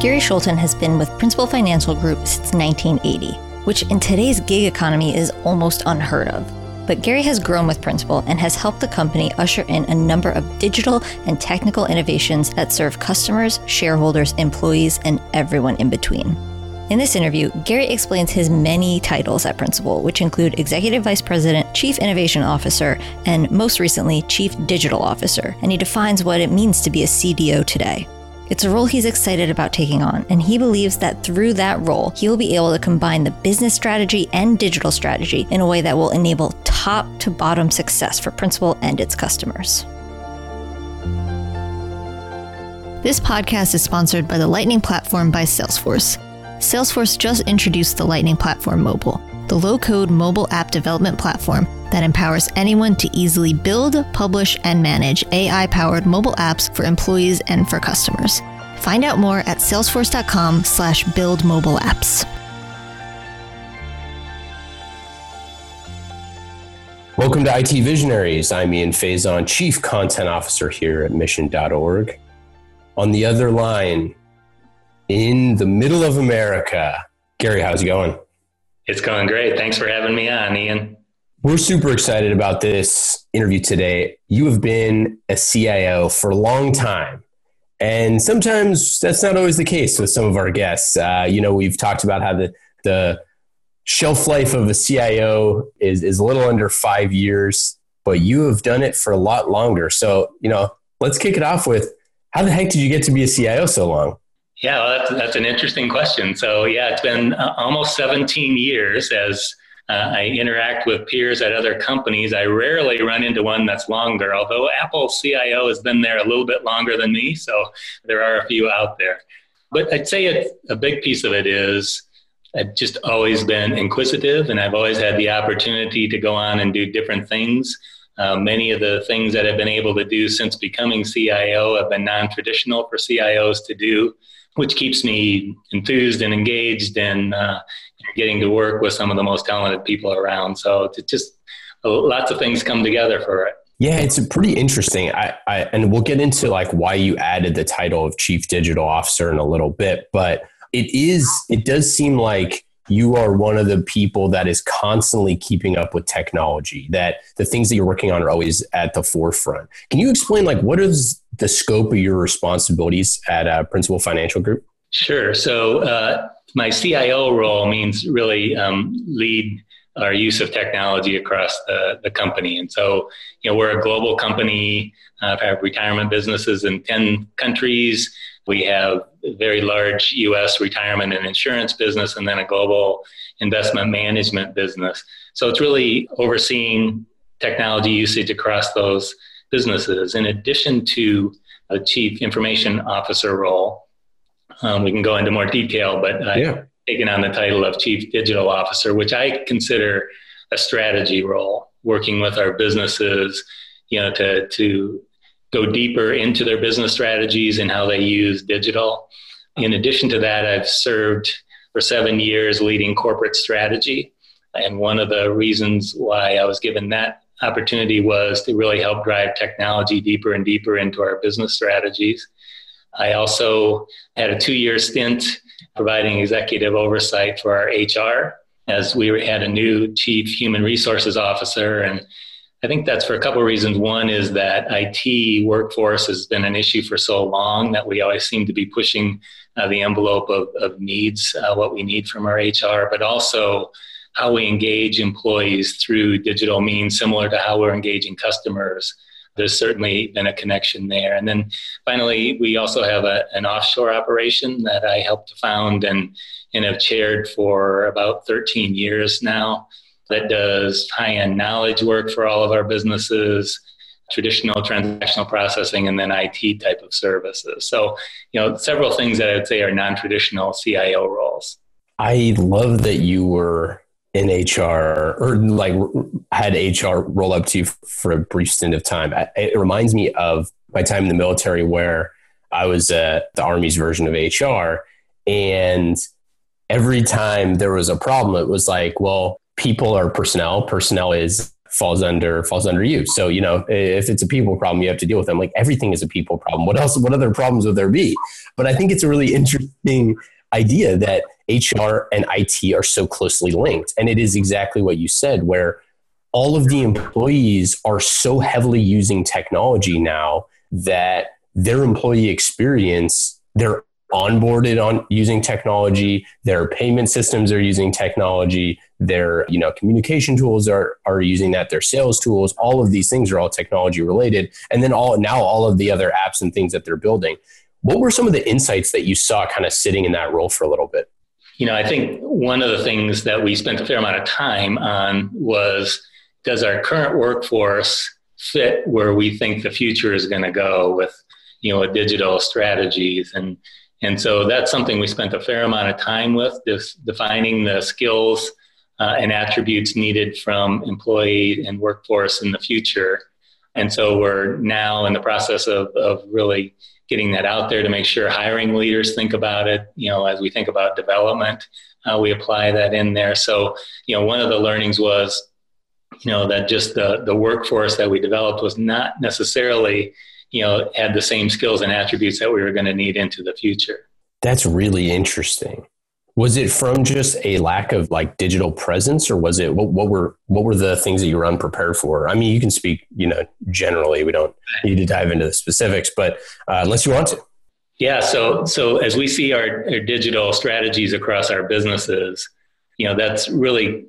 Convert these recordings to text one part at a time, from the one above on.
Gary Schulten has been with Principal Financial Group since 1980, which in today's gig economy is almost unheard of. But Gary has grown with Principal and has helped the company usher in a number of digital and technical innovations that serve customers, shareholders, employees, and everyone in between. In this interview, Gary explains his many titles at Principal, which include Executive Vice President, Chief Innovation Officer, and most recently, Chief Digital Officer, and he defines what it means to be a CDO today. It's a role he's excited about taking on, and he believes that through that role, he will be able to combine the business strategy and digital strategy in a way that will enable top to bottom success for Principal and its customers. This podcast is sponsored by the Lightning Platform by Salesforce. Salesforce just introduced the Lightning Platform Mobile, the low code mobile app development platform that empowers anyone to easily build, publish, and manage AI powered mobile apps for employees and for customers. Find out more at salesforce.com slash build mobile apps. Welcome to IT Visionaries. I'm Ian Faison, Chief Content Officer here at Mission.org. On the other line, in the middle of America, Gary, how's it going? It's going great. Thanks for having me on, Ian. We're super excited about this interview today. You have been a CIO for a long time. And sometimes that's not always the case with some of our guests. Uh, you know, we've talked about how the, the shelf life of a CIO is, is a little under five years, but you have done it for a lot longer. So, you know, let's kick it off with how the heck did you get to be a CIO so long? Yeah, well, that's, that's an interesting question. So, yeah, it's been uh, almost 17 years as uh, I interact with peers at other companies. I rarely run into one that's longer, although Apple CIO has been there a little bit longer than me, so there are a few out there. But I'd say a, big piece of it is I've just always been inquisitive, and I've always had the opportunity to go on and do different things. Uh, many of the things that I've been able to do since becoming CIO have been non traditional for CIOs to do, which keeps me enthused and engaged and uh, getting to work with some of the most talented people around. So it's just lots of things come together for it. Yeah, it's pretty interesting. I, I, and we'll get into like why you added the title of chief digital officer in a little bit, but it is it does seem like you are one of the people that is constantly keeping up with technology that the things that you're working on are always at the forefront can you explain like what is the scope of your responsibilities at uh, principal financial group sure so uh, my CIO role means really um, lead our use of technology across the, the company. And so, you know, we're a global company, uh, have retirement businesses in 10 countries. We have very large US retirement and insurance business, and then a global investment management business. So it's really overseeing technology usage across those businesses. In addition to a chief information officer role, um, we can go into more detail, but I've yeah. taken on the title of Chief Digital Officer, which I consider a strategy role, working with our businesses, you know, to to go deeper into their business strategies and how they use digital. In addition to that, I've served for seven years leading corporate strategy. And one of the reasons why I was given that opportunity was to really help drive technology deeper and deeper into our business strategies. I also had a two year stint providing executive oversight for our HR as we had a new chief human resources officer. And I think that's for a couple of reasons. One is that IT workforce has been an issue for so long that we always seem to be pushing uh, the envelope of, of needs, uh, what we need from our HR, but also how we engage employees through digital means, similar to how we're engaging customers there's certainly been a connection there. And then finally, we also have a, an offshore operation that I helped to found and, and have chaired for about 13 years now that does high end knowledge work for all of our businesses, traditional transactional processing, and then IT type of services. So, you know, several things that I would say are non traditional CIO roles. I love that you were in HR or like had HR roll up to you for a brief stint of time. It reminds me of my time in the military where I was uh, the Army's version of HR. And every time there was a problem, it was like, well, people are personnel. Personnel is falls under falls under you. So you know, if it's a people problem, you have to deal with them. Like everything is a people problem. What else? What other problems would there be? But I think it's a really interesting idea that HR and IT are so closely linked, and it is exactly what you said, where all of the employees are so heavily using technology now that their employee experience, they're onboarded on using technology, their payment systems are using technology, their you know communication tools are are using that, their sales tools, all of these things are all technology related, and then all now all of the other apps and things that they're building. What were some of the insights that you saw kind of sitting in that role for a little bit? You know, I think one of the things that we spent a fair amount of time on was does our current workforce fit where we think the future is going to go with you know digital strategies? And and so that's something we spent a fair amount of time with defining the skills uh, and attributes needed from employee and workforce in the future. And so we're now in the process of, of really getting that out there to make sure hiring leaders think about it you know as we think about development uh, we apply that in there. So you know one of the learnings was you know that just the the workforce that we developed was not necessarily you know had the same skills and attributes that we were going to need into the future. That's really interesting. Was it from just a lack of like digital presence or was it what, what were what were the things that you were unprepared for? I mean you can speak you know generally we don't need to dive into the specifics but uh, unless you want to. Yeah so so as we see our, our digital strategies across our businesses you know that's really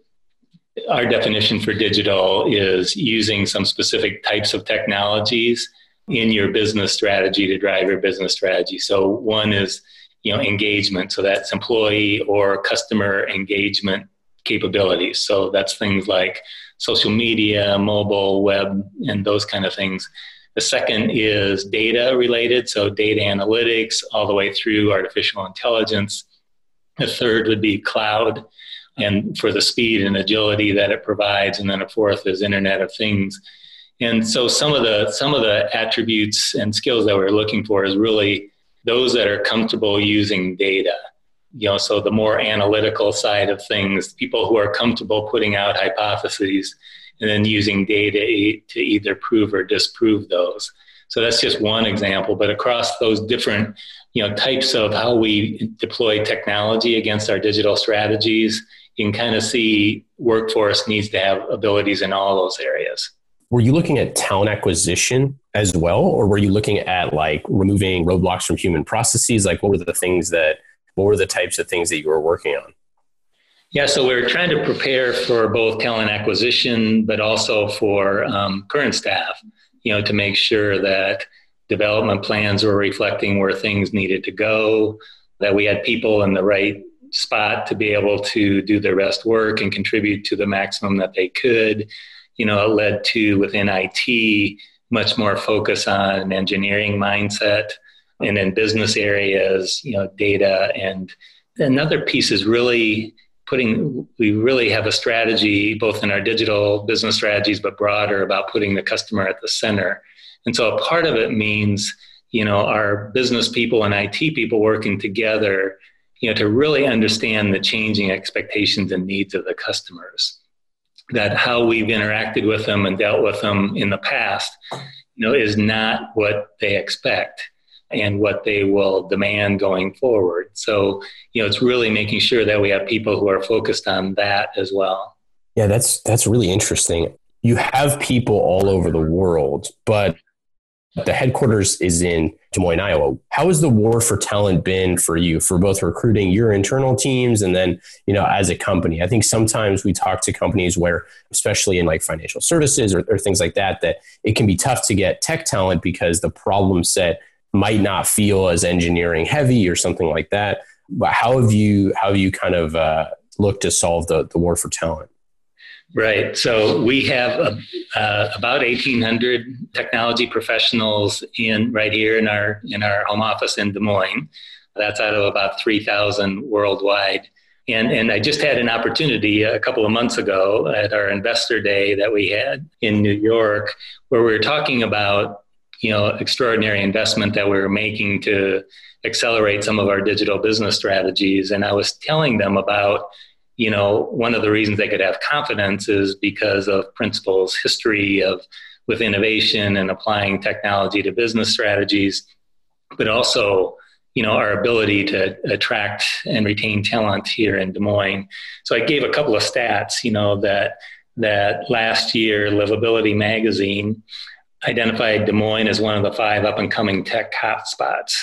our definition for digital is using some specific types of technologies in your business strategy to drive your business strategy. So one is, you know, engagement. So that's employee or customer engagement capabilities. So that's things like social media, mobile, web, and those kind of things. The second is data related, so data analytics all the way through artificial intelligence. The third would be cloud and for the speed and agility that it provides. And then a fourth is Internet of Things. And so some of the some of the attributes and skills that we're looking for is really those that are comfortable using data. You know, so the more analytical side of things, people who are comfortable putting out hypotheses and then using data to either prove or disprove those. So that's just one example, but across those different you know types of how we deploy technology against our digital strategies you can kind of see workforce needs to have abilities in all those areas. Were you looking at talent acquisition as well, or were you looking at like removing roadblocks from human processes? Like, what were the things that, what were the types of things that you were working on? Yeah, so we're trying to prepare for both talent acquisition, but also for um, current staff, you know, to make sure that development plans were reflecting where things needed to go, that we had people in the right spot to be able to do their best work and contribute to the maximum that they could. You know, it led to within IT much more focus on an engineering mindset and in business areas, you know, data and another piece is really putting we really have a strategy both in our digital business strategies but broader about putting the customer at the center. And so a part of it means, you know, our business people and IT people working together you know, to really understand the changing expectations and needs of the customers. That how we've interacted with them and dealt with them in the past, you know, is not what they expect and what they will demand going forward. So, you know, it's really making sure that we have people who are focused on that as well. Yeah, that's that's really interesting. You have people all over the world, but the headquarters is in Des Moines, Iowa. How has the war for talent been for you for both recruiting your internal teams and then, you know, as a company? I think sometimes we talk to companies where, especially in like financial services or, or things like that, that it can be tough to get tech talent because the problem set might not feel as engineering heavy or something like that. But how have you how have you kind of uh, looked to solve the, the war for talent? Right. So we have uh, uh, about 1,800 technology professionals in right here in our in our home office in Des Moines. That's out of about 3,000 worldwide. And, and I just had an opportunity a couple of months ago at our investor day that we had in New York, where we were talking about you know extraordinary investment that we were making to accelerate some of our digital business strategies. And I was telling them about you know, one of the reasons they could have confidence is because of Principal's history of with innovation and applying technology to business strategies, but also, you know, our ability to attract and retain talent here in Des Moines. So I gave a couple of stats, you know, that that last year Livability magazine identified Des Moines as one of the five up and coming tech hotspots.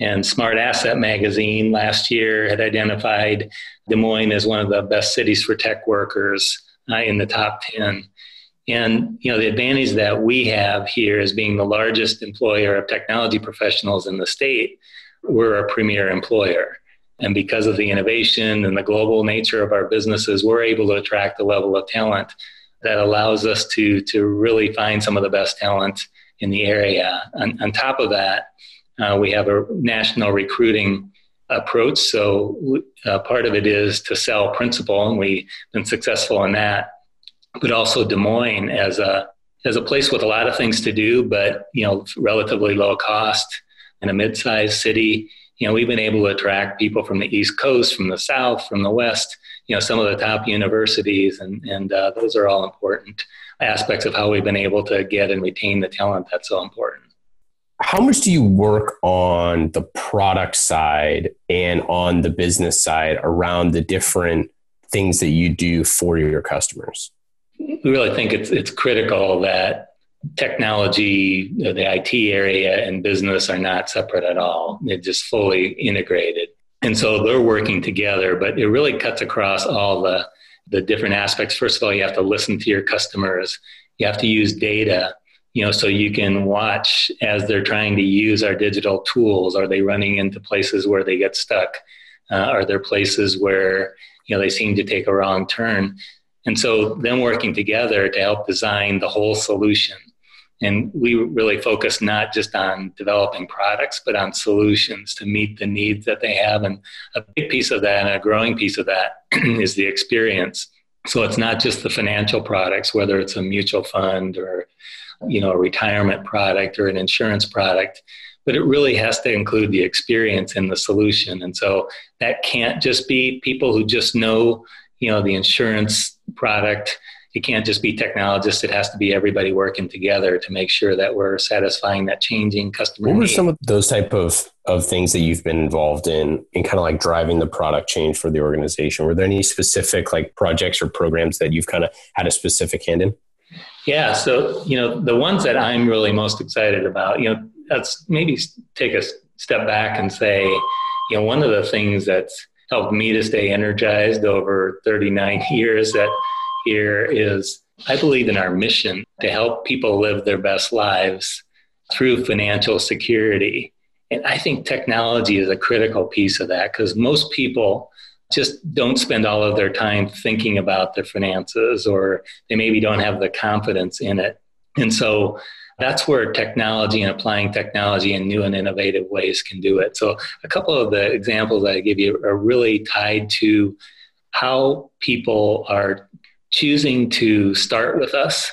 And SmartAsset magazine last year had identified Des Moines is one of the best cities for tech workers uh, in the top 10. And you know the advantage that we have here as being the largest employer of technology professionals in the state, we're a premier employer. And because of the innovation and the global nature of our businesses, we're able to attract a level of talent that allows us to, to really find some of the best talent in the area. On, on top of that, uh, we have a national recruiting approach. So uh, part of it is to sell principal, and we've been successful in that. But also Des Moines as a as a place with a lot of things to do, but you know relatively low cost in a mid-sized city. You know we've been able to attract people from the East Coast, from the South, from the West. You know some of the top universities, and and uh, those are all important aspects of how we've been able to get and retain the talent that's so important how much do you work on the product side and on the business side around the different things that you do for your customers? We really think it's it's critical that technology, the IT area, and business are not separate at all. They're just fully integrated, and so they're working together. But it really cuts across all the the different aspects. First of all, you have to listen to your customers. You have to use data you know so you can watch as they're trying to use our digital tools. Are they running into places where they get stuck? Uh, are there places where you know they seem to take a wrong turn? And so them working together to help design the whole solution. And we really focus not just on developing products but on solutions to meet the needs that they have. And a big piece of that and a growing piece of that is the experience. So it's not just the financial products whether it's a mutual fund or you know a retirement product or an insurance product but it really has to include the experience in the solution. And so that can't just be people who just know you know the insurance product. It can't just be technologists. It has to be everybody working together to make sure that we're satisfying that changing customer what were some of those type of of things that you've been involved in in kind of like driving the product change for the organization? Were there any specific like projects or programs that you've kind of had a specific hand in yeah. So, you know, the ones that I'm really most excited about, you know, let's maybe take a step back and say, you know, one of the things that's helped me to stay energized over 39 years that here is I believe in our mission to help people live their best lives through financial security. And I think technology is a critical piece of that because most people just don't spend all of their time thinking about their finances or they maybe don't have the confidence in it. And so that's where technology and applying technology in new and innovative ways can do it. So, a couple of the examples I give you are really tied to how people are choosing to start with us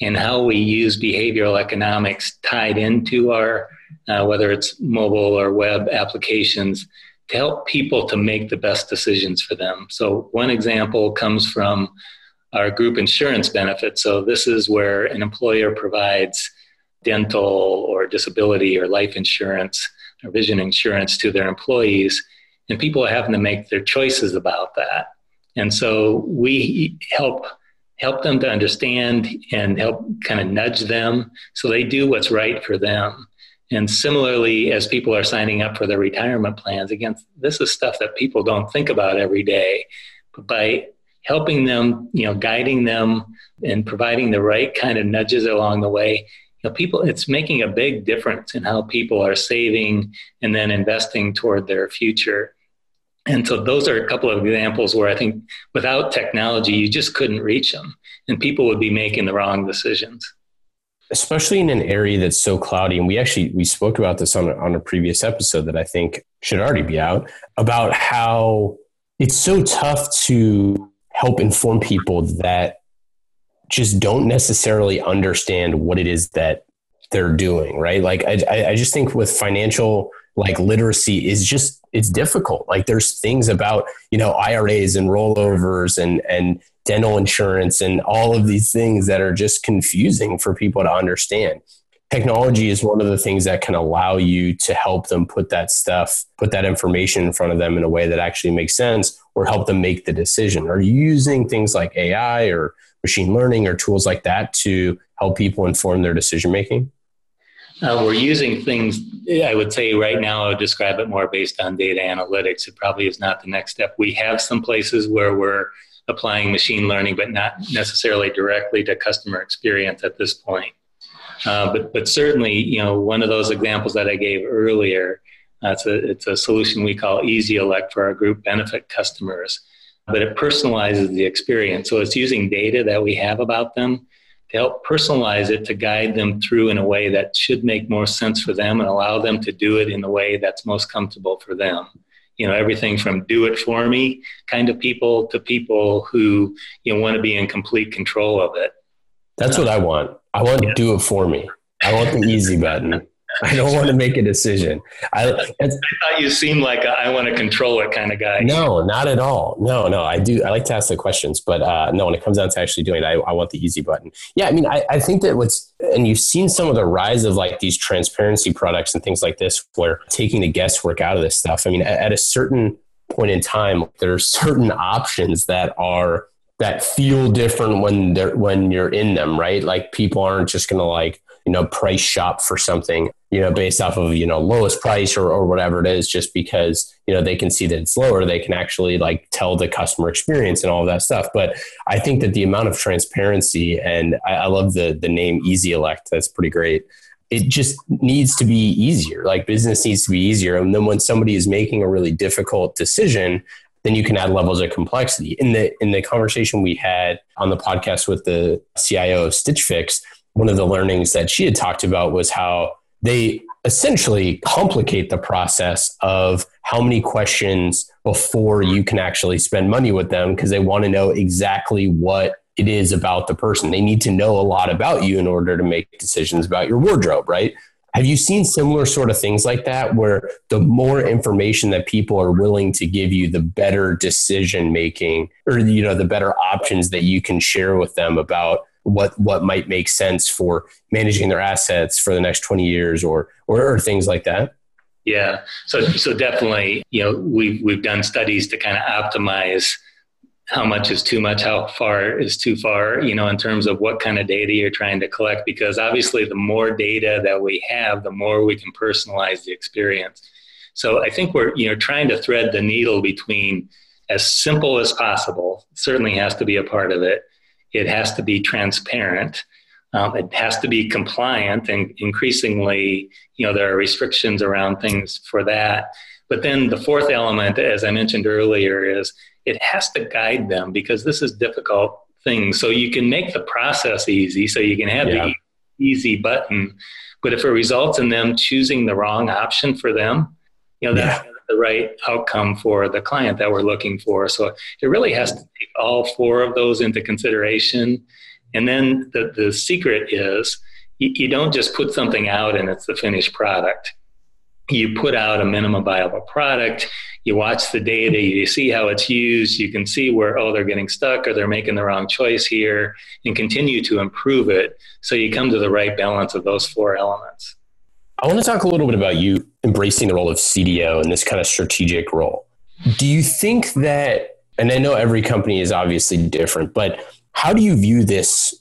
and how we use behavioral economics tied into our, uh, whether it's mobile or web applications to help people to make the best decisions for them. So, one example comes from our group insurance benefit. So, this is where an employer provides dental or disability or life insurance or vision insurance to their employees, and people are having to make their choices about that. And so, we help help them to understand and help kind of nudge them so they do what's right for them and similarly, as people are signing up for their retirement plans, again, this is stuff that people don't think about every day. But by helping them, you know, guiding them and providing the right kind of nudges along the way, you know, people, it's making a big difference in how people are saving and then investing toward their future. And so those are a couple of examples where I think without technology, you just couldn't reach them and people would be making the wrong decisions especially in an area that's so cloudy and we actually we spoke about this on, on a previous episode that i think should already be out about how it's so tough to help inform people that just don't necessarily understand what it is that they're doing, right? Like I, I just think with financial like literacy is just it's difficult. Like there's things about you know IRAs and rollovers and and dental insurance and all of these things that are just confusing for people to understand. Technology is one of the things that can allow you to help them put that stuff, put that information in front of them in a way that actually makes sense or help them make the decision. Are you using things like AI or machine learning or tools like that to help people inform their decision making? Uh, we're using things, I would say right now, I would describe it more based on data analytics. It probably is not the next step. We have some places where we're applying machine learning, but not necessarily directly to customer experience at this point. Uh, but, but certainly, you know, one of those examples that I gave earlier, uh, it's, a, it's a solution we call Easy Elect for our group benefit customers, but it personalizes the experience. So it's using data that we have about them to help personalize it to guide them through in a way that should make more sense for them and allow them to do it in the way that's most comfortable for them. You know everything from do it for me kind of people to people who you know want to be in complete control of it. That's what i want. I want yeah. do it for me. I want the easy button I don't want to make a decision. I, I thought you seemed like a, I want to control it kind of guy. No, not at all. No, no. I do. I like to ask the questions, but uh, no. When it comes down to actually doing it, I, I want the easy button. Yeah, I mean, I, I think that what's and you've seen some of the rise of like these transparency products and things like this, where taking the guesswork out of this stuff. I mean, at, at a certain point in time, there are certain options that are that feel different when they're when you're in them, right? Like people aren't just going to like you know price shop for something you know based off of you know lowest price or, or whatever it is just because you know they can see that it's lower they can actually like tell the customer experience and all of that stuff. But i think that the amount of transparency and i, I love the the name easy elect that's pretty great. It just needs to be easier like business needs to be easier. And then when somebody is making a really difficult decision then you can add levels of complexity. In the in the conversation we had on the podcast with the cio of stitch fix one of the learnings that she had talked about was how they essentially complicate the process of how many questions before you can actually spend money with them because they want to know exactly what it is about the person. They need to know a lot about you in order to make decisions about your wardrobe, right? Have you seen similar sort of things like that where the more information that people are willing to give you, the better decision making or you know the better options that you can share with them about what what might make sense for managing their assets for the next 20 years or or, or things like that? Yeah. So so definitely you know we've we've done studies to kind of optimize how much is too much how far is too far you know in terms of what kind of data you're trying to collect because obviously the more data that we have the more we can personalize the experience. So i think we're you know trying to thread the needle between as simple as possible certainly has to be a part of it it has to be transparent. Um, it has to be compliant, and increasingly, you know, there are restrictions around things for that. But then the fourth element, as I mentioned earlier, is it has to guide them because this is difficult thing. So you can make the process easy, so you can have yeah. the easy button. But if it results in them choosing the wrong option for them, you know, that's yeah the right outcome for the client that we're looking for. So it really has to take all four of those into consideration. And then the, the secret is you, you don't just put something out and it's the finished product. You put out a minimum viable product, you watch the data, you see how it's used, you can see where, oh, they're getting stuck or they're making the wrong choice here, and continue to improve it so you come to the right balance of those four elements. I want to talk a little bit about you embracing the role of CDO and this kind of strategic role. Do you think that, and I know every company is obviously different, but how do you view this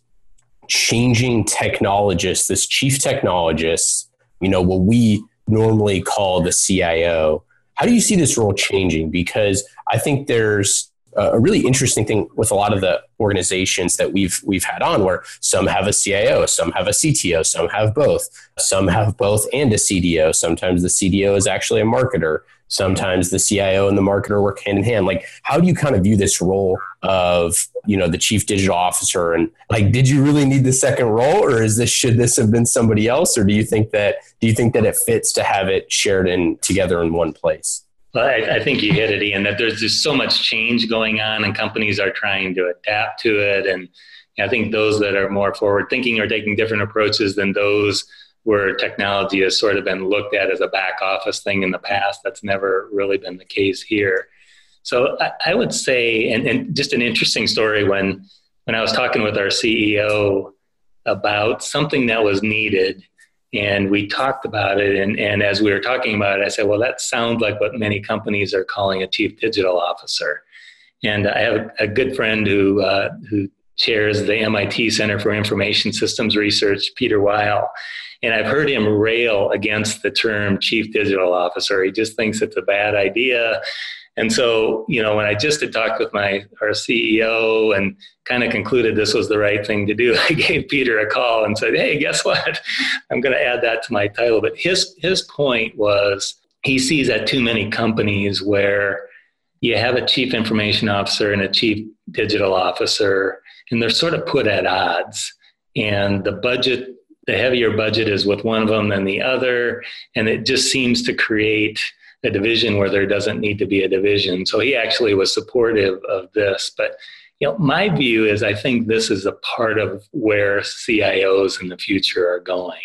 changing technologist, this chief technologist, you know, what we normally call the CIO? How do you see this role changing? Because I think there's a really interesting thing with a lot of the organizations that we've we've had on where some have a CIO, some have a CTO, some have both, some have both and a CDO. Sometimes the CDO is actually a marketer. Sometimes the CIO and the marketer work hand in hand. Like, how do you kind of view this role of you know the chief digital officer? And like, did you really need the second role, or is this should this have been somebody else, or do you think that do you think that it fits to have it shared in together in one place? I, I, think you hit it, Ian, that there's just so much change going on and companies are trying to adapt to it. And I think those that are more forward thinking are taking different approaches than those where technology has sort of been looked at as a back office thing in the past. That's never really been the case here. So I, I would say, and, and just an interesting story when when I was talking with our CEO about something that was needed and we talked about it and, and as we were talking about it i said well that sounds like what many companies are calling a chief digital officer. And i have a good friend who uh, who chairs the mit center for information systems research peter weill and i've heard him rail against the term chief digital officer. He just thinks it's a bad idea and so, you know, when I just had talked with my our CEO and kind of concluded this was the right thing to do, I gave Peter a call and said, "Hey, guess what? I'm going to add that to my title." But his his point was he sees at too many companies where you have a chief information officer and a chief digital officer, and they're sort of put at odds. And the budget, the heavier budget is with one of them than the other, and it just seems to create a division where there doesn't need to be a division. So he actually was supportive of this. But you know, my view is I think this is a part of where CIOs in the future are going.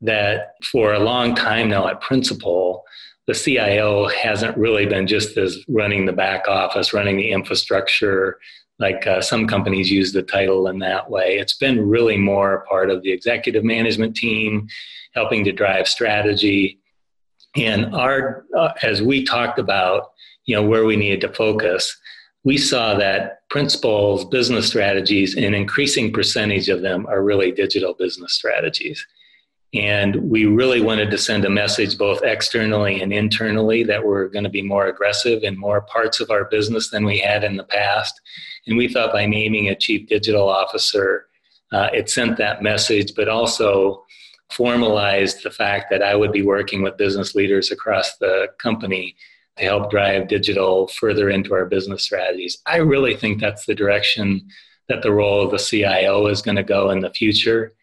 That for a long time now at Principal, the CIO hasn't really been just as running the back office, running the infrastructure, like uh, some companies use the title in that way. It's been really more a part of the executive management team, helping to drive strategy, and our, uh, as we talked about, you know, where we needed to focus, we saw that Principal's business strategies, an increasing percentage of them are really digital business strategies. And we really wanted to send a message both externally and internally that we're going to be more aggressive in more parts of our business than we had in the past. And we thought by naming a chief digital officer, uh, it sent that message, but also formalized the fact that I would be working with business leaders across the company to help drive digital further into our business strategies. I really think that's the direction that the role of the CIO is going to go in the future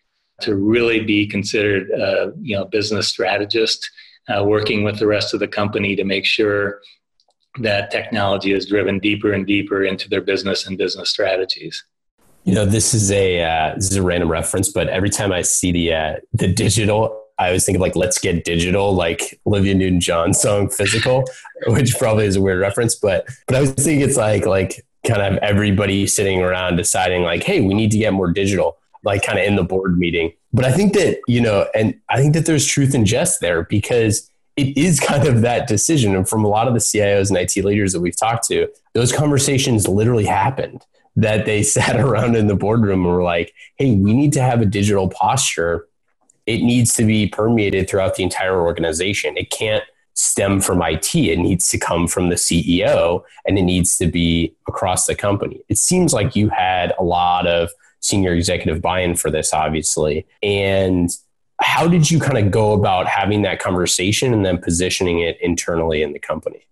to really be considered a you know business strategist uh, working with the rest of the company to make sure that technology is driven deeper and deeper into their business and business strategies. You know, this is a uh, this is a random reference, but every time I see the uh, the digital, I always think of like "Let's Get Digital," like Olivia Newton-John song "Physical," which probably is a weird reference, but but I was thinking it's like like kind of everybody sitting around deciding like, hey, we need to get more digital, like kind of in the board meeting. But I think that you know, and I think that there's truth in jest there because it is kind of that decision. And from a lot of the CIOs and IT leaders that we've talked to, those conversations literally happened that they sat around in the boardroom and were like, hey, we need to have a digital posture. It needs to be permeated throughout the entire organization. It can't stem from IT. It needs to come from the CEO and it needs to be across the company. It seems like you had a lot of senior executive buy in for this, obviously. And how did you kind of go about having that conversation and then positioning it internally in the company?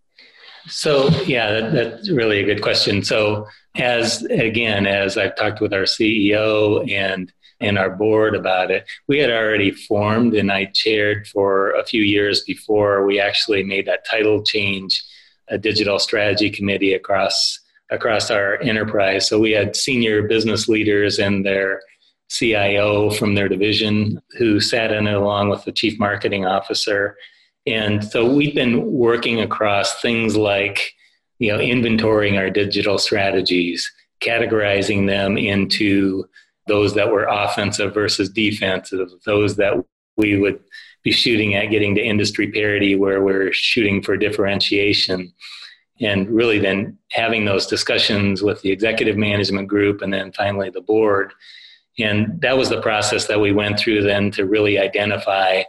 So, yeah, that, that's really a good question. So, as again, as I've talked with our CEO and and our board about it, we had already formed, and I chaired for a few years before we actually made that title change, a digital strategy committee across across our enterprise. So we had senior business leaders and their CIO from their division who sat in it along with the chief marketing officer. And so we've been working across things like you know, inventorying our digital strategies, categorizing them into those that were offensive versus defensive, those that we would be shooting at getting to industry parity where we're shooting for differentiation. And really then having those discussions with the executive management group and then finally the board. And that was the process that we went through then to really identify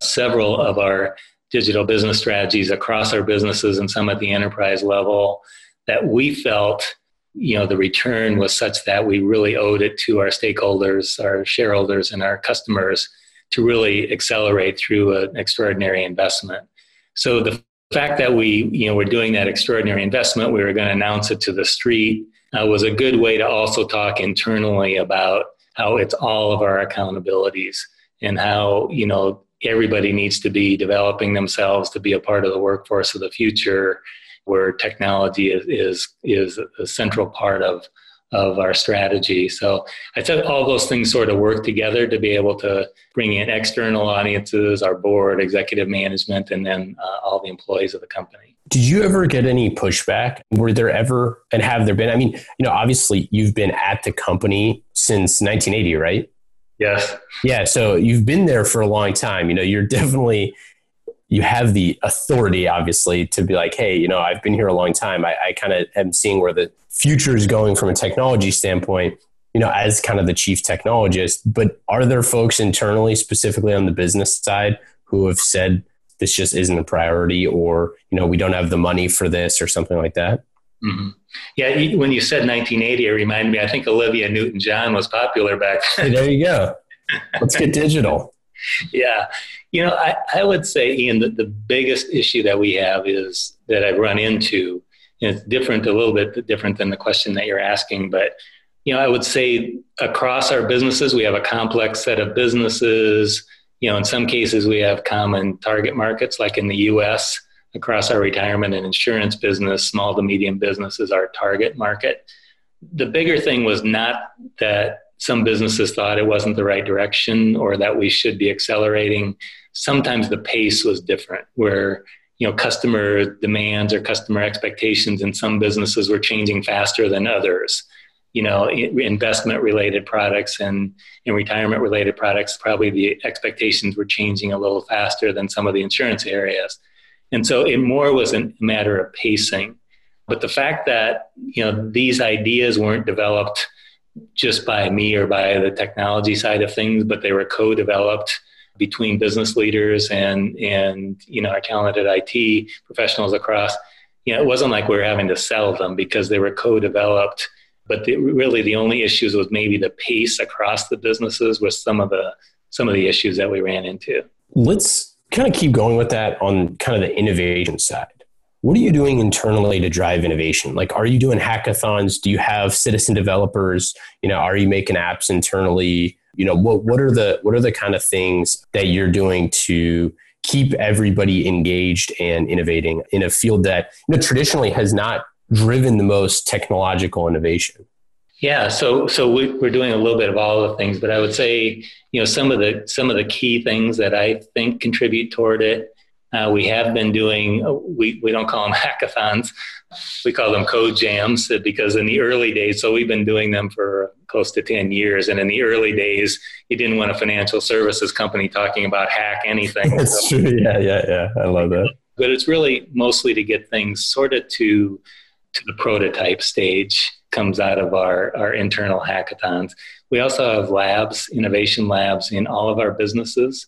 several of our digital business strategies across our businesses and some at the enterprise level that we felt you know the return was such that we really owed it to our stakeholders our shareholders and our customers to really accelerate through an extraordinary investment. So the fact that we you know we're doing that extraordinary investment we were going to announce it to the street uh, was a good way to also talk internally about how it's all of our accountabilities and how you know everybody needs to be developing themselves to be a part of the workforce of the future where technology is is, is a central part of of our strategy. So I said all those things sort of work together to be able to bring in external audiences, our board, executive management, and then uh, all the employees of the company. Did you ever get any pushback? Were there ever, and have there been? I mean, you know, obviously you've been at the company since 1980, right? Yes. Yeah. So you've been there for a long time. You know, you're definitely you have the authority, obviously, to be like, hey, you know, I've been here a long time. I, I kind of am seeing where the future is going from a technology standpoint, you know, as kind of the chief technologist. But are there folks internally, specifically on the business side, who have said this just isn't a priority or, you know, we don't have the money for this or something like that? Mm-hmm. Yeah, when you said 1980, it reminded me, I think Olivia Newton John was popular back then. There you go. Let's get digital. yeah. You know, I, I would say, Ian, that the biggest issue that we have is that I've run into, and it's different, a little bit different than the question that you're asking, but you know, I would say across our businesses, we have a complex set of businesses. You know, in some cases, we have common target markets, like in the US, across our retirement and insurance business, small to medium business is our target market. The bigger thing was not that some businesses thought it wasn't the right direction or that we should be accelerating. Sometimes the pace was different, where you know customer demands or customer expectations in some businesses were changing faster than others. You know, investment related products and in retirement related products, probably the expectations were changing a little faster than some of the insurance areas. And so it more was a matter of pacing. But the fact that, you know, these ideas weren't developed just by me or by the technology side of things, but they were co-developed between business leaders and and you know our talented IT professionals across. You know, it wasn't like we were having to sell them because they were co-developed. But the, really, the only issues was maybe the pace across the businesses was some of the some of the issues that we ran into. Let's kind of keep going with that on kind of the innovation side. What are you doing internally to drive innovation? Like are you doing hackathons? Do you have citizen developers? You know are you making apps internally? You know what what are the what are the kind of things that you're doing to keep everybody engaged and innovating in a field that you know traditionally has not driven the most technological innovation yeah so so we, are doing a little bit of all the things but i would say you know some of the some of the key things that i think contribute toward it uh, we have been doing, uh, we, we don't call them hackathons, we call them code jams because in the early days, so we've been doing them for close to 10 years. And in the early days, you didn't want a financial services company talking about hack anything. That's so, true. Yeah, yeah, yeah. I love that. But it's really mostly to get things sort of to, to the prototype stage comes out of our, our internal hackathons. We also have labs, innovation labs in all of our businesses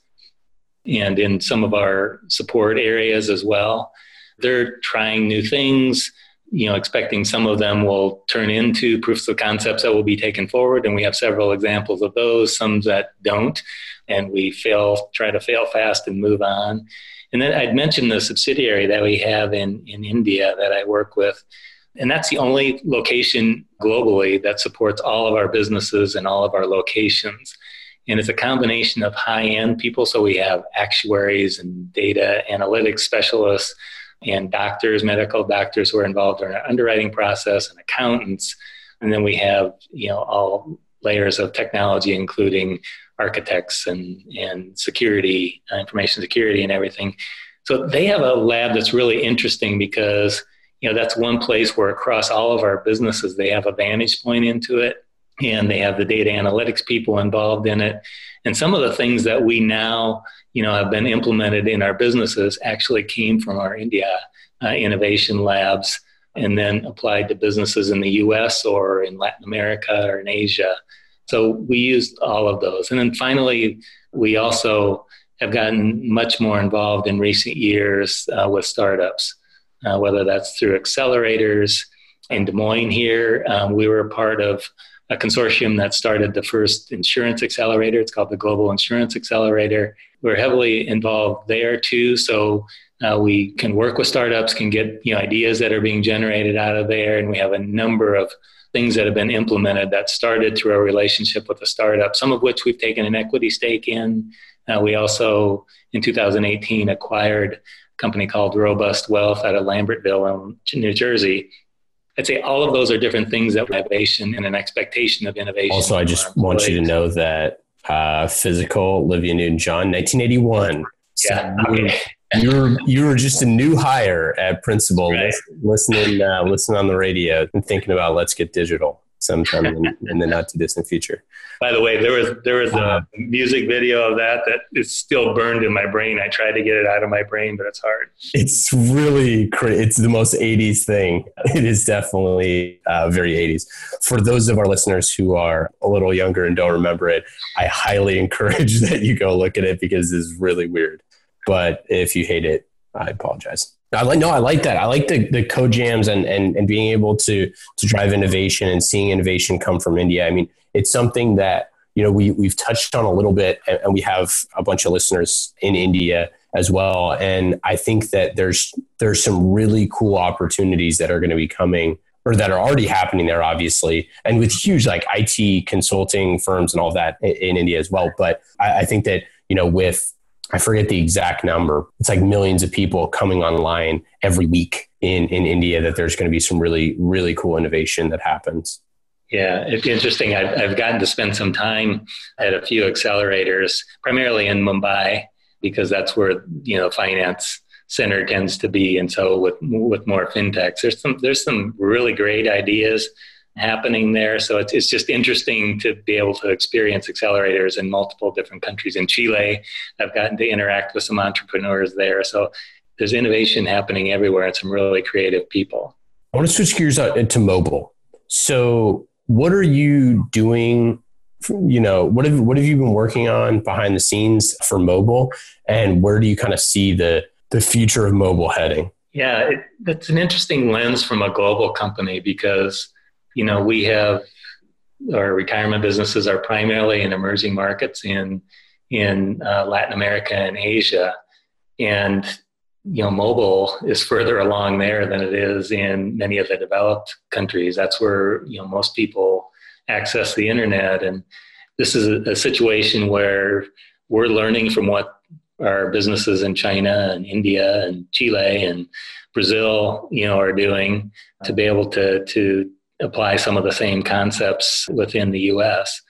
and in some of our support areas as well. They're trying new things, you know, expecting some of them will turn into proofs of concepts that will be taken forward. And we have several examples of those, some that don't. And we fail, try to fail fast and move on. And then I'd mentioned the subsidiary that we have in, in India that I work with. And that's the only location globally that supports all of our businesses and all of our locations. And it's a combination of high end people. So we have actuaries and data analytics specialists and doctors, medical doctors who are involved in our underwriting process and accountants. And then we have, you know, all layers of technology, including architects and, and security, uh, information security and everything. So they have a lab that's really interesting because, you know, that's one place where across all of our businesses, they have a vantage point into it and they have the data analytics people involved in it. And some of the things that we now, you know, have been implemented in our businesses actually came from our India uh, innovation labs and then applied to businesses in the US or in Latin America or in Asia. So we used all of those. And then finally, we also have gotten much more involved in recent years uh, with startups, uh, whether that's through accelerators. In Des Moines here, um, we were part of a consortium that started the first insurance accelerator. It's called the Global Insurance Accelerator. We're heavily involved there too. So uh, we can work with startups, can get you know ideas that are being generated out of there, and we have a number of things that have been implemented that started through our relationship with a startup. Some of which we've taken an equity stake in. Uh, we also in 2018 acquired company called RobustWealth out of Lambertville, New Jersey, I'd say all of those are different things that innovation and an expectation of innovation. Also, I just want you to know that uh, physical Olivia Newton John, 1981. Yeah. Okay. You were you were just a new hire at Principal, right. listening uh, listening on the radio and thinking about let's get digital sometime in, in, the not too distant future. By the way, there was there was a music video of that that is still burned in my brain. I tried to get it out of my brain, but it's hard. It's really crazy. It's the most '80s thing. It is definitely uh, very '80s. For those of our listeners who are a little younger and don't remember it, I highly encourage that you go look at it because it's really weird. But if you hate it, I apologize. I like no, I like that. I like the the code jams and and and being able to to drive innovation and seeing innovation come from India. I mean, it's something that you know we we've touched on a little bit, and, and we have a bunch of listeners in India as well. And I think that there's there's some really cool opportunities that are going to be coming or that are already happening there, obviously, and with huge like IT consulting firms and all that in, in India as well. But I, I think that you know with I forget the exact number. It's like millions of people coming online every week in, in India that there's going to be some really, really cool innovation that happens. Yeah, it's interesting. I've, I've gotten to spend some time at a few accelerators, primarily in Mumbai, because that's where, you know, finance center tends to be. And so with, with more fintechs, there's some, there's some really great ideas happening there. So it's, it's just interesting to be able to experience accelerators in multiple different countries. In Chile, I've gotten to interact with some entrepreneurs there. So there's innovation happening everywhere and some really creative people. I want to switch gears out into mobile. So what are you doing? You know, what have, what have you been working on behind the scenes for mobile and where do you kind of see the, the future of mobile heading? Yeah, it, that's an interesting lens from a global company because you know, we have our retirement businesses are primarily in emerging markets in in uh, Latin America and Asia, and you know, mobile is further along there than it is in many of the developed countries. That's where you know most people access the internet, and this is a, a situation where we're learning from what our businesses in China and India and Chile and Brazil, you know, are doing to be able to to apply some of the same concepts within the US.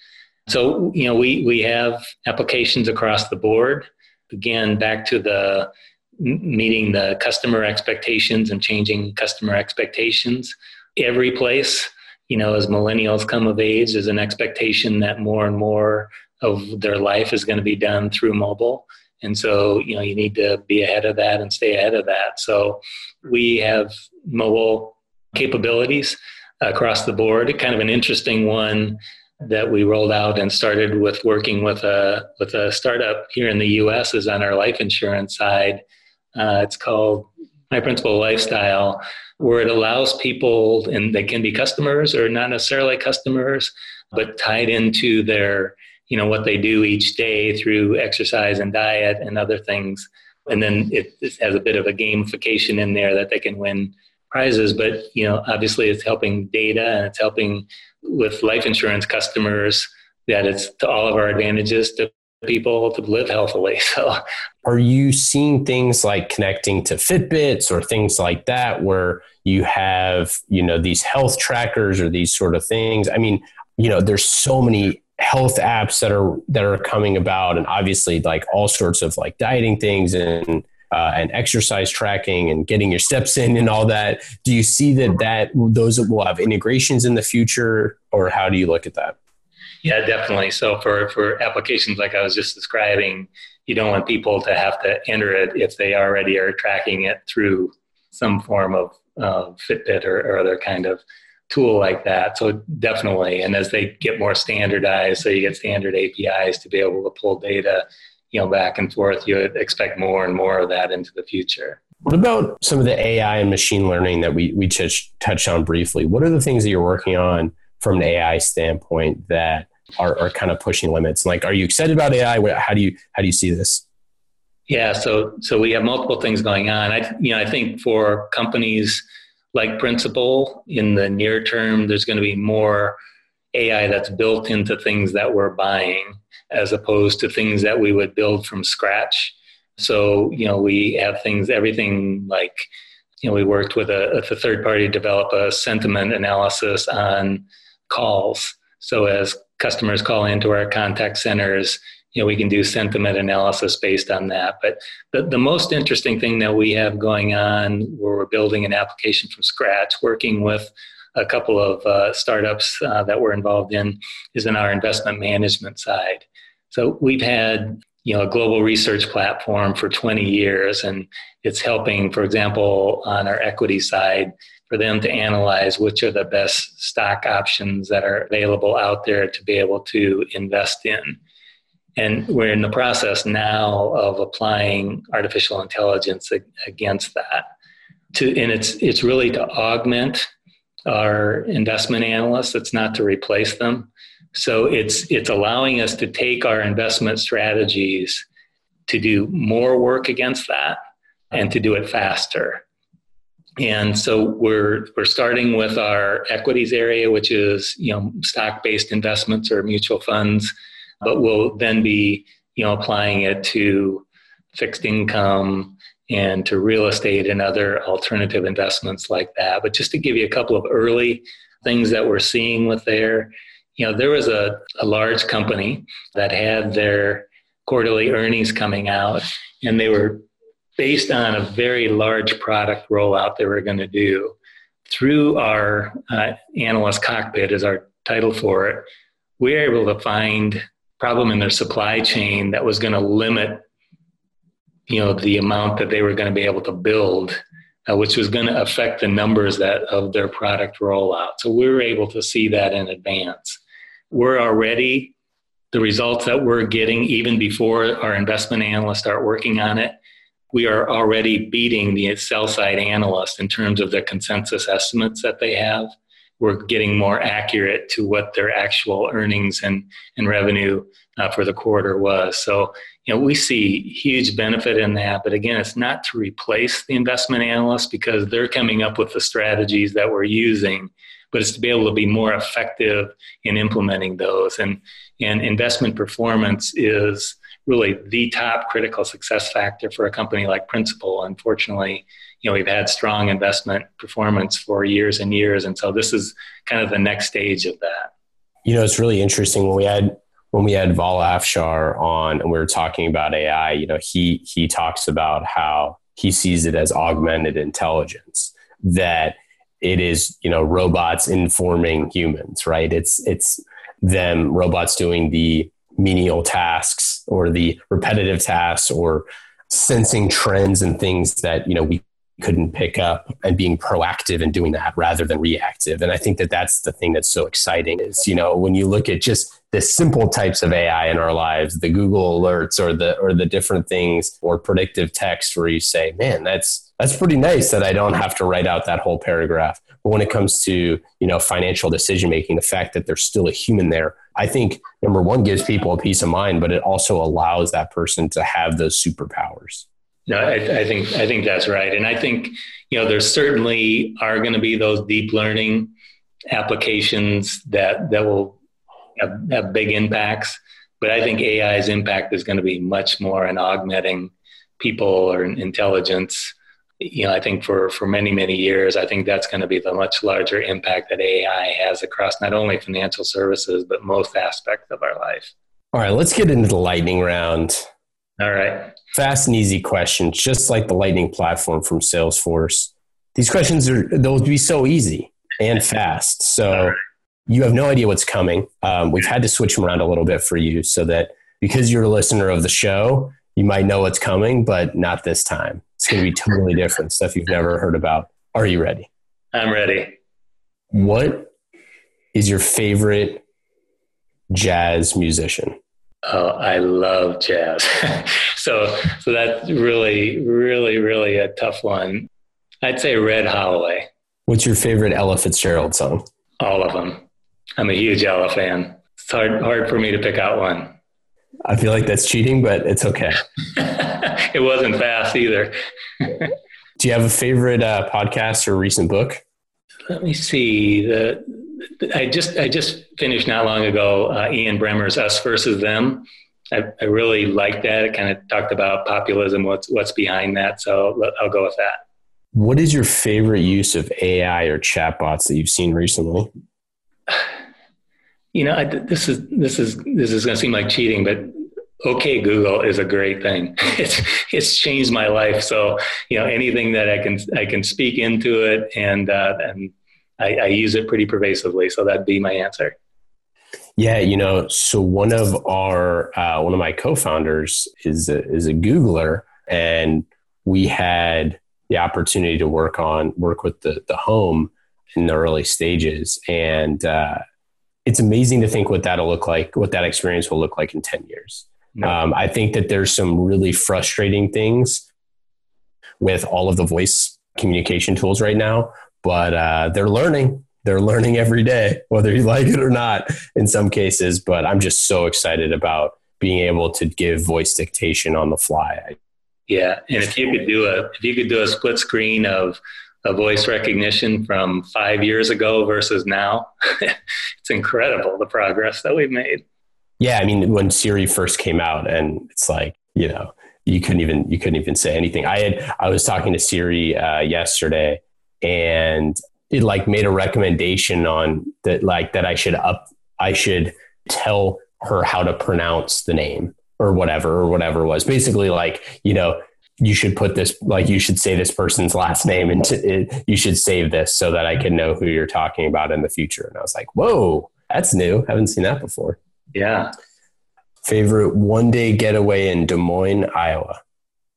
So, you know, we, we have applications across the board. Again, back to the meeting the customer expectations and changing customer expectations. Every place, you know, as millennials come of age, there's an expectation that more and more of their life is going to be done through mobile. And so, you know, you need to be ahead of that and stay ahead of that. So we have mobile capabilities across the board. Kind of an interesting one that we rolled out and started with working with a with a startup here in the U.S. is on our life insurance side. Uh, it's called My Principal Lifestyle, where it allows people, and they can be customers or not necessarily customers, but tied into their you know what they do each day through exercise and diet and other things. And then it, it has a bit of a gamification in there that they can win prizes, but you know, obviously it's helping data and it's helping with life insurance customers that it's to all of our advantages to people to live healthily. So are you seeing things like connecting to Fitbits or things like that where you have, you know, these health trackers or these sort of things? I mean, you know, there's so many health apps that are that are coming about and obviously like all sorts of like dieting things and uh, and exercise tracking and getting your steps in and all that. Do you see that that those will have integrations in the future, or how do you look at that? Yeah, definitely. So for for applications like I was just describing, you don't want people to have to enter it if they already are tracking it through some form of uh, Fitbit or, or other kind of tool like that. So definitely, and as they get more standardized, so you get standard APIs to be able to pull data you know back and forth you would expect more and more of that into the future. What about some of the ai and machine learning that we, we touched, touched on briefly? What are the things that you're working on from an ai standpoint that are, are kind of pushing limits? Like are you excited about ai how do you how do you see this? Yeah so so we have multiple things going on. I you know i think for companies like principal in the near term there's going to be more ai that's built into things that we're buying as opposed to things that we would build from scratch. So, you know, we have things, everything like you know, we worked with a, a third party develop a sentiment analysis on calls. So as customers call into our contact centers, you know, we can do sentiment analysis based on that. But the, the most interesting thing that we have going on where we're building an application from scratch, working with a couple of uh, startups uh, that we're involved in, is in our investment management side. So we've had you know a global research platform for 20 years, and it's helping, for example, on our equity side, for them to analyze which are the best stock options that are available out there to be able to invest in. And we're in the process now of applying artificial intelligence against that. To, and it's, it's really to augment our investment analysts, it's not to replace them. So it's, it's allowing us to take our investment strategies to do more work against that and to do it faster. And so we're we're starting with our equities area, which is you know stock based investments or mutual funds but we'll then be you know applying it to fixed income and to real estate and other alternative investments like that. But just to give you a couple of early things that we're seeing with there, you know, there was a, a large company that had their quarterly earnings coming out, and they were based on a very large product rollout they were going to do. Through our uh, analyst cockpit, as our title for it, we were able to find problem in their supply chain that was going to limit you know the amount that they were going to be able to build uh, which was going to affect the numbers that of their product rollout. So we were able to see that in advance. We're already the results that we're getting even before our investment analysts start working on it we are already beating the sell side analysts in terms of the consensus estimates that they have. We're getting more accurate to what their actual earnings and, and revenue uh, for the quarter was. So, you know, we see huge benefit in that. But again, it's not to replace the investment analysts because they're coming up with the strategies that we're using, but it's to be able to be more effective in implementing those. And, and investment performance is really the top critical success factor for a company like Principal. Unfortunately, you know we've had strong investment performance for years and years and so this is kind of the next stage of that you know it's really interesting when we had when we had Vala Afshar on and we were talking about AI you know he he talks about how he sees it as augmented intelligence that it is you know robots informing humans right? It's it's them robots doing the menial tasks or the repetitive tasks or sensing trends and things that you know we couldn't pick up and being proactive and doing that rather than reactive. And I think that that's the thing that's so exciting is, you know, when you look at just the simple types of AI in our lives, the Google alerts or the, or the different things or predictive text where you say, man, that's, that's pretty nice that I don't have to write out that whole paragraph. But when it comes to, you know, financial decision making, the fact that there's still a human there, I think number one gives people a peace of mind, but it also allows that person to have those superpowers. No, I, I, think I think that's right, and I think you know there certainly are going to be those deep learning applications that that will have, have big impacts. But I think AI's impact is going to be much more in augmenting people or intelligence. You know, I think for for many many years, I think that's going to be the much larger impact that AI has across not only financial services but most aspects of our life. All right, let's get into the lightning round. All right. Fast and easy questions, just like the Lightning platform from Salesforce. These questions are they'll be so easy and fast. So right. you have no idea what's coming. Um, we've had to switch them around a little bit for you so that because you're a listener of the show, you might know what's coming, but not this time. It's going to be totally different stuff you've never heard about. Are you ready? I'm ready. What is your favorite jazz musician? Oh, I love jazz. so, so that's really, really, really a tough one. I'd say Red Holloway. What's your favorite Ella Fitzgerald song? All of them. I'm a huge Ella fan. It's hard, hard for me to pick out one. I feel like that's cheating, but it's okay. it wasn't fast either. Do you have a favorite uh, podcast or recent book? Let me see. The I just I just finished not long ago uh, Ian Bremmer's Us versus Them. I, I really like that. It kind of talked about populism, what's what's behind that. So I'll go with that. What is your favorite use of AI or chatbots that you've seen recently? You know, I, this is this is this is going to seem like cheating, but okay google is a great thing it's it's changed my life so you know anything that i can i can speak into it and uh, and I, I use it pretty pervasively so that'd be my answer yeah, you know, so one of our uh, one of my co-founders is a, is a Googler, and we had the opportunity to work on work with the the home in the early stages, and uh, it's amazing to think what that'll look like, what that experience will look like in ten years. No. Um, I think that there's some really frustrating things with all of the voice communication tools right now, but uh, they're learning. They're learning every day, whether you like it or not, in some cases. But I'm just so excited about being able to give voice dictation on the fly. Yeah, and if you could do a if you could do a split screen of a voice recognition from five years ago versus now, it's incredible the progress that we've made. Yeah, I mean, when Siri first came out, and it's like you know, you couldn't even you couldn't even say anything. I had I was talking to Siri uh, yesterday, and it like made a recommendation on that like that I should up I should tell her how to pronounce the name or whatever or whatever it was. Basically, like you know, you should put this like you should say this person's last name and it, you should save this so that I can know who you're talking about in the future. And I was like, whoa, that's new. Haven't seen that before. Yeah. Favorite one day getaway in Des Moines, Iowa?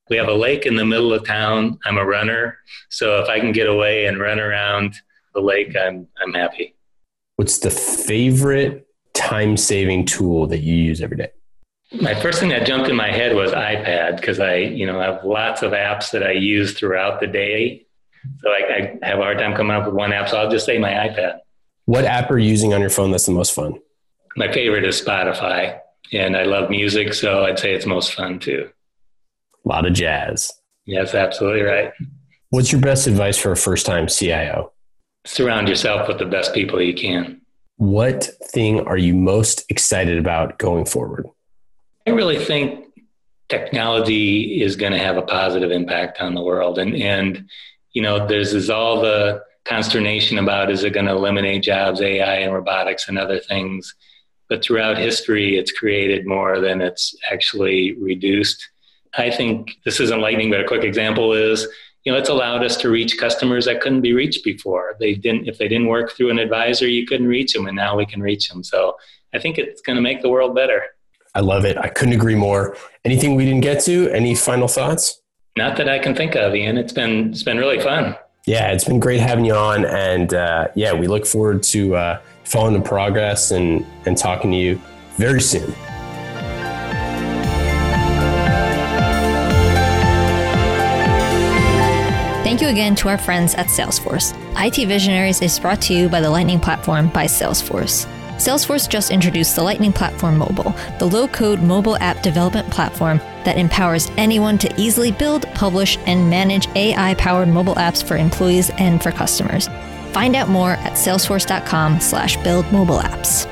We have a lake in the middle of town. I'm a runner. So if I can get away and run around the lake, I'm, I'm happy. What's the favorite time saving tool that you use every day? My first thing that jumped in my head was iPad because I, you know, have lots of apps that I use throughout the day. So I, I have a hard time coming up with one app. So I'll just say my iPad. What app are you using on your phone that's the most fun? my favorite is Spotify, and I love music, so I'd say it's most fun too. A lot of jazz. Yes, absolutely right. What's your best advice for a first time CIO? Surround yourself with the best people you can. What thing are you most excited about going forward? I really think technology is going to have a positive impact on the world. And, and you know, there's, there's all the consternation about is it going to eliminate jobs, AI and robotics and other things but throughout history, it's created more than it's actually reduced. I think this isn't lightning, but a quick example is, you know, it's allowed us to reach customers that couldn't be reached before. They didn't, if they didn't work through an advisor, you couldn't reach them, and now we can reach them. So I think it's going to make the world better. I love it. I couldn't agree more. Anything we didn't get to? Any final thoughts? Not that I can think of, Ian. It's been it's been really fun. Yeah, it's been great having you on, and uh, yeah, we look forward to. Uh, following the progress and, and talking to you very soon. Thank you again to our friends at Salesforce. IT Visionaries is brought to you by the Lightning Platform by Salesforce. Salesforce just introduced the Lightning Platform Mobile, the low code mobile app development platform that empowers anyone to easily build, publish, and manage AI powered mobile apps for employees and for customers. Find out more at salesforce.com slash build mobile apps.